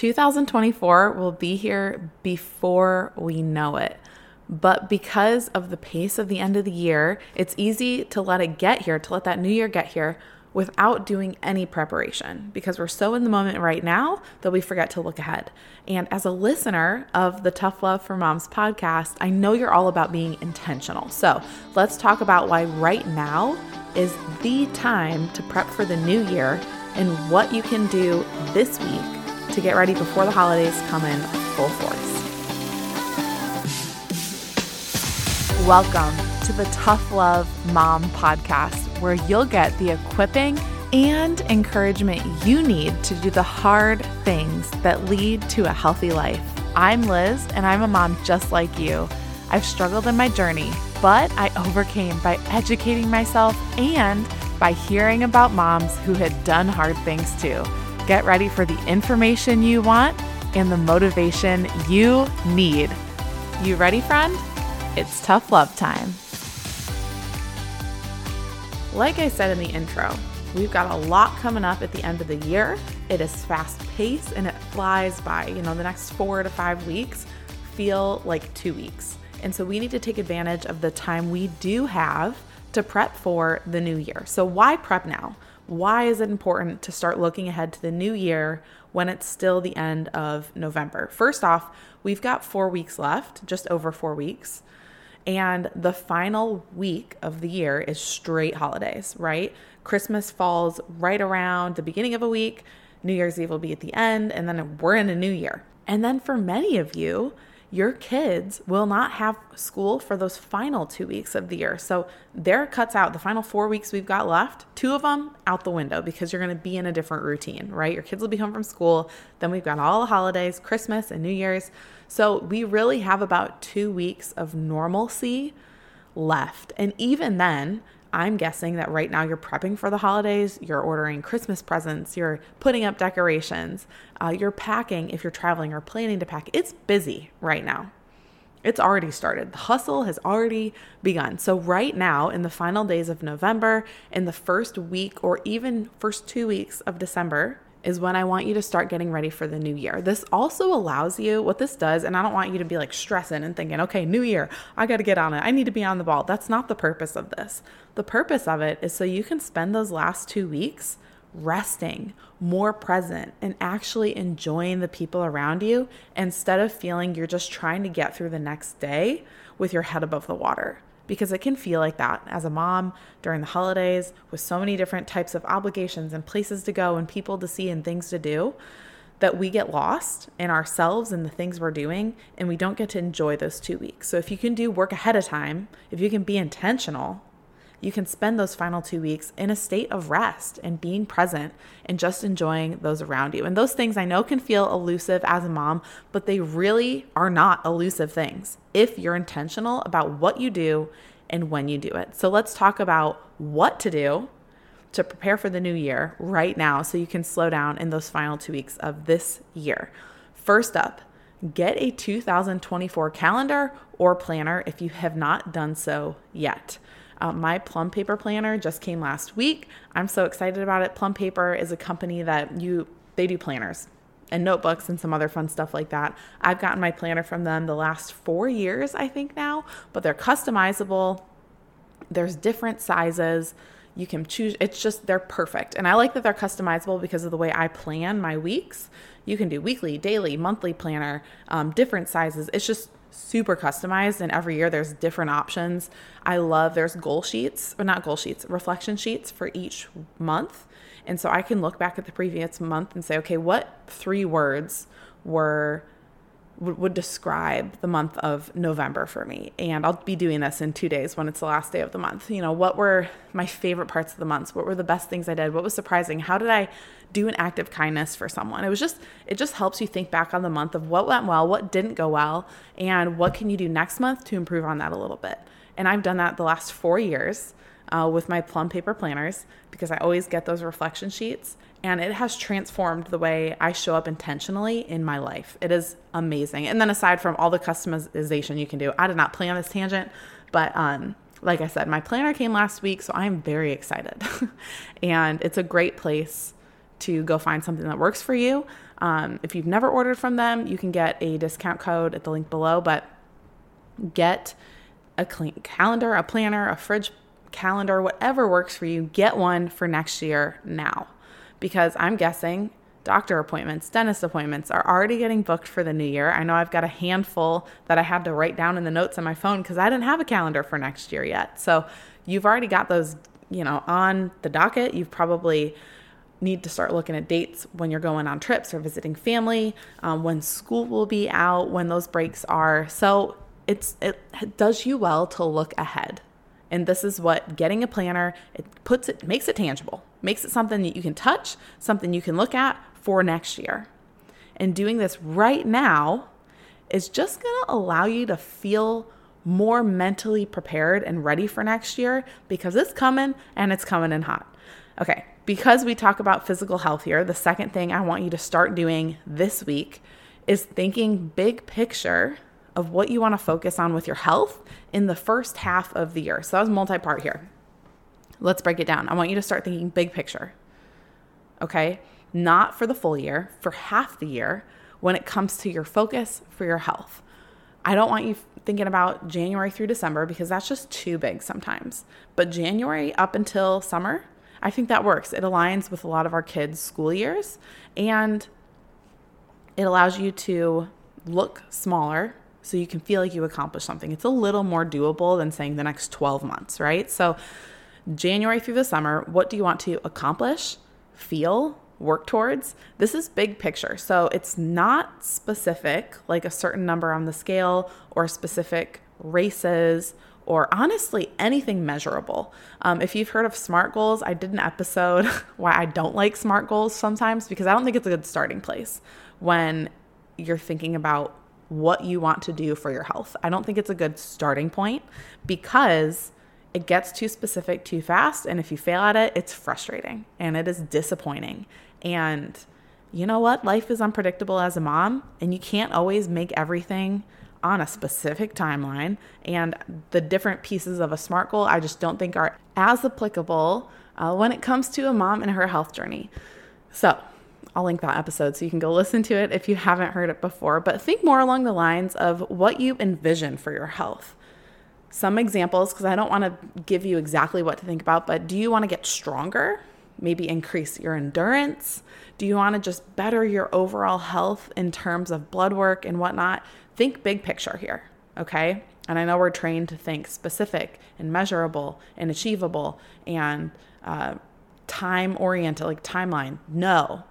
2024 will be here before we know it. But because of the pace of the end of the year, it's easy to let it get here, to let that new year get here without doing any preparation because we're so in the moment right now that we forget to look ahead. And as a listener of the Tough Love for Moms podcast, I know you're all about being intentional. So let's talk about why right now is the time to prep for the new year and what you can do this week to get ready before the holidays come in full force. Welcome to the Tough Love Mom podcast, where you'll get the equipping and encouragement you need to do the hard things that lead to a healthy life. I'm Liz, and I'm a mom just like you. I've struggled in my journey, but I overcame by educating myself and by hearing about moms who had done hard things too. Get ready for the information you want and the motivation you need. You ready, friend? It's tough love time. Like I said in the intro, we've got a lot coming up at the end of the year. It is fast paced and it flies by. You know, the next four to five weeks feel like two weeks. And so we need to take advantage of the time we do have to prep for the new year. So, why prep now? Why is it important to start looking ahead to the new year when it's still the end of November? First off, we've got four weeks left, just over four weeks. And the final week of the year is straight holidays, right? Christmas falls right around the beginning of a week, New Year's Eve will be at the end, and then we're in a new year. And then for many of you, your kids will not have school for those final two weeks of the year. So there cuts out the final four weeks we've got left, two of them out the window because you're going to be in a different routine, right? Your kids will be home from school. Then we've got all the holidays, Christmas and New Year's. So we really have about two weeks of normalcy left. And even then, I'm guessing that right now you're prepping for the holidays, you're ordering Christmas presents, you're putting up decorations, uh, you're packing if you're traveling or planning to pack. It's busy right now. It's already started. The hustle has already begun. So, right now, in the final days of November, in the first week or even first two weeks of December, is when I want you to start getting ready for the new year. This also allows you, what this does, and I don't want you to be like stressing and thinking, okay, new year, I got to get on it. I need to be on the ball. That's not the purpose of this. The purpose of it is so you can spend those last two weeks resting, more present, and actually enjoying the people around you instead of feeling you're just trying to get through the next day with your head above the water because it can feel like that as a mom during the holidays with so many different types of obligations and places to go and people to see and things to do that we get lost in ourselves and the things we're doing and we don't get to enjoy those two weeks. So if you can do work ahead of time, if you can be intentional, you can spend those final two weeks in a state of rest and being present and just enjoying those around you. And those things I know can feel elusive as a mom, but they really are not elusive things if you're intentional about what you do and when you do it. So let's talk about what to do to prepare for the new year right now so you can slow down in those final two weeks of this year. First up, get a 2024 calendar or planner if you have not done so yet. Uh, my Plum Paper planner just came last week. I'm so excited about it. Plum Paper is a company that you they do planners and notebooks and some other fun stuff like that. I've gotten my planner from them the last 4 years, I think now, but they're customizable. There's different sizes. You can choose it's just they're perfect. And I like that they're customizable because of the way I plan my weeks. You can do weekly, daily, monthly planner, um, different sizes. It's just super customized and every year there's different options. I love there's goal sheets, or not goal sheets, reflection sheets for each month. And so I can look back at the previous month and say, okay, what three words were would, describe the month of November for me. And I'll be doing this in two days when it's the last day of the month. You know, what were my favorite parts of the month? What were the best things I did? What was surprising? How did I do an act of kindness for someone? It was just, it just helps you think back on the month of what went well, what didn't go well, and what can you do next month to improve on that a little bit. And I've done that the last four years uh, with my plum paper planners because I always get those reflection sheets and it has transformed the way I show up intentionally in my life. It is amazing. And then aside from all the customization you can do, I did not plan this tangent, but um, like I said, my planner came last week, so I'm very excited. and it's a great place to go find something that works for you. Um, if you've never ordered from them, you can get a discount code at the link below, but get a calendar, a planner, a fridge calendar, whatever works for you, get one for next year now. Because I'm guessing doctor appointments, dentist appointments are already getting booked for the new year. I know I've got a handful that I had to write down in the notes on my phone because I didn't have a calendar for next year yet. So you've already got those, you know, on the docket. You've probably need to start looking at dates when you're going on trips or visiting family, um, when school will be out, when those breaks are. So it's it does you well to look ahead. And this is what getting a planner it puts it makes it tangible, makes it something that you can touch, something you can look at for next year. And doing this right now is just going to allow you to feel more mentally prepared and ready for next year because it's coming and it's coming in hot. Okay, because we talk about physical health here, the second thing I want you to start doing this week is thinking big picture of what you want to focus on with your health in the first half of the year. So that was multi part here. Let's break it down. I want you to start thinking big picture. Okay? Not for the full year, for half the year when it comes to your focus for your health. I don't want you thinking about January through December because that's just too big sometimes. But January up until summer, I think that works. It aligns with a lot of our kids' school years and it allows you to look smaller so you can feel like you accomplished something. It's a little more doable than saying the next 12 months, right? So, January through the summer, what do you want to accomplish, feel, work towards? This is big picture. So, it's not specific, like a certain number on the scale or specific races or honestly anything measurable. Um, if you've heard of SMART goals, I did an episode why I don't like SMART goals sometimes because I don't think it's a good starting place when you're thinking about what you want to do for your health. I don't think it's a good starting point because it gets too specific too fast. And if you fail at it, it's frustrating and it is disappointing. And you know what? Life is unpredictable as a mom, and you can't always make everything on a specific timeline. And the different pieces of a SMART goal, I just don't think are as applicable uh, when it comes to a mom and her health journey. So, I'll link that episode so you can go listen to it if you haven't heard it before. But think more along the lines of what you envision for your health. Some examples, because I don't want to give you exactly what to think about, but do you want to get stronger? Maybe increase your endurance? Do you want to just better your overall health in terms of blood work and whatnot? Think big picture here, okay? And I know we're trained to think specific and measurable and achievable and uh, time oriented, like timeline. No,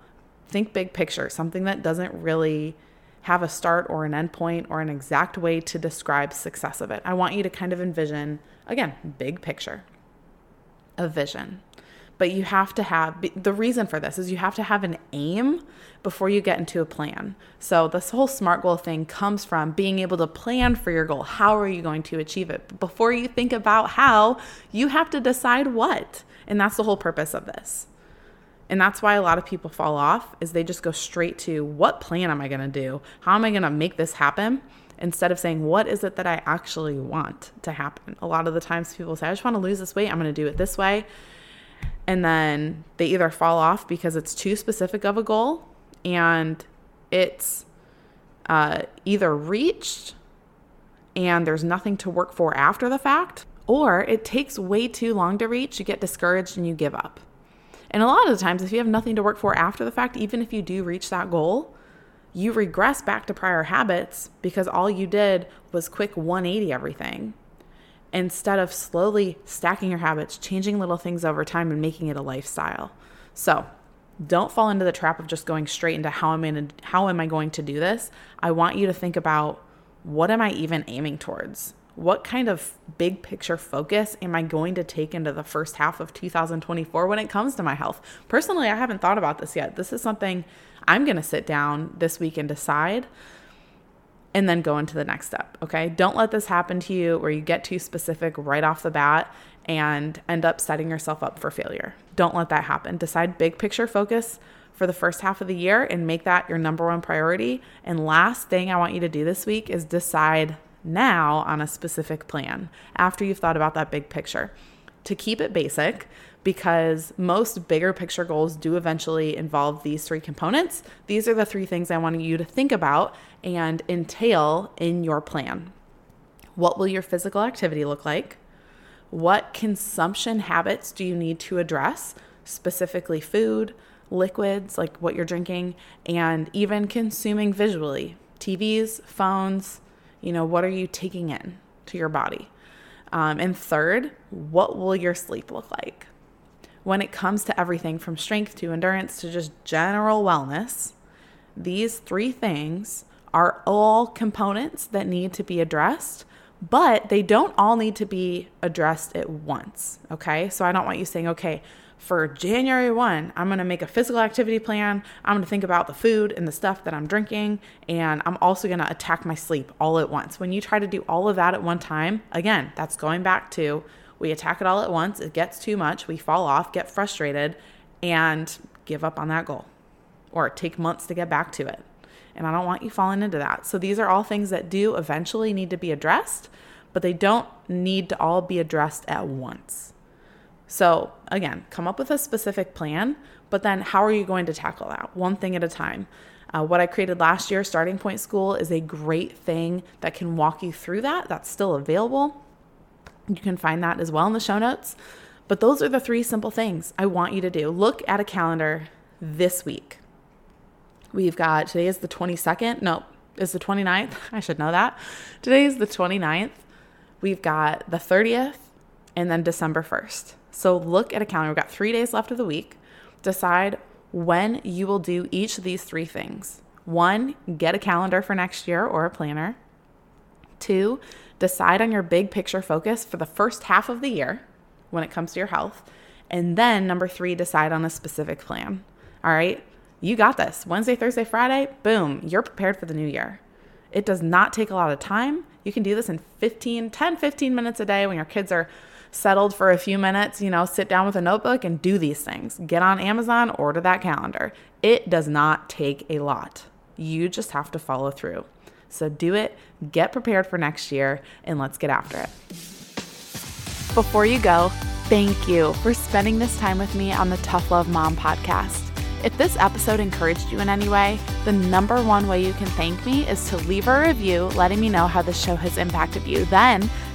think big picture, something that doesn't really have a start or an end point or an exact way to describe success of it. I want you to kind of envision, again, big picture, a vision. But you have to have the reason for this is you have to have an aim before you get into a plan. So, this whole SMART goal thing comes from being able to plan for your goal. How are you going to achieve it? Before you think about how, you have to decide what. And that's the whole purpose of this. And that's why a lot of people fall off is they just go straight to what plan am I going to do? How am I going to make this happen? Instead of saying, what is it that I actually want to happen? A lot of the times people say, I just want to lose this weight. I'm going to do it this way. And then they either fall off because it's too specific of a goal and it's uh, either reached and there's nothing to work for after the fact, or it takes way too long to reach. You get discouraged and you give up. And a lot of the times, if you have nothing to work for after the fact, even if you do reach that goal, you regress back to prior habits because all you did was quick 180 everything instead of slowly stacking your habits, changing little things over time, and making it a lifestyle. So, don't fall into the trap of just going straight into how am I gonna, how am I going to do this? I want you to think about what am I even aiming towards? What kind of big picture focus am I going to take into the first half of 2024 when it comes to my health? Personally, I haven't thought about this yet. This is something I'm going to sit down this week and decide and then go into the next step. Okay. Don't let this happen to you where you get too specific right off the bat and end up setting yourself up for failure. Don't let that happen. Decide big picture focus for the first half of the year and make that your number one priority. And last thing I want you to do this week is decide now on a specific plan after you've thought about that big picture. To keep it basic, because most bigger picture goals do eventually involve these three components. These are the three things I want you to think about and entail in your plan. What will your physical activity look like? What consumption habits do you need to address, specifically food, liquids, like what you're drinking, and even consuming visually? TVs, phones, you know, what are you taking in to your body? Um, and third, what will your sleep look like? When it comes to everything from strength to endurance to just general wellness, these three things are all components that need to be addressed, but they don't all need to be addressed at once. Okay. So I don't want you saying, okay, for January 1, I'm going to make a physical activity plan. I'm going to think about the food and the stuff that I'm drinking. And I'm also going to attack my sleep all at once. When you try to do all of that at one time, again, that's going back to we attack it all at once. It gets too much. We fall off, get frustrated, and give up on that goal or take months to get back to it. And I don't want you falling into that. So these are all things that do eventually need to be addressed, but they don't need to all be addressed at once. So, again, come up with a specific plan, but then how are you going to tackle that? One thing at a time. Uh, what I created last year, Starting Point School, is a great thing that can walk you through that. That's still available. You can find that as well in the show notes. But those are the three simple things I want you to do. Look at a calendar this week. We've got today is the 22nd. No, is the 29th. I should know that. Today is the 29th. We've got the 30th and then December 1st. So look at a calendar. We've got three days left of the week. Decide when you will do each of these three things. One, get a calendar for next year or a planner. Two, decide on your big picture focus for the first half of the year when it comes to your health. And then number three, decide on a specific plan. All right, you got this. Wednesday, Thursday, Friday, boom, you're prepared for the new year. It does not take a lot of time. You can do this in 15, 10, 15 minutes a day when your kids are settled for a few minutes, you know, sit down with a notebook and do these things. Get on Amazon, order that calendar. It does not take a lot. You just have to follow through. So do it, get prepared for next year, and let's get after it. Before you go, thank you for spending this time with me on the Tough Love Mom podcast. If this episode encouraged you in any way, the number one way you can thank me is to leave a review letting me know how the show has impacted you. Then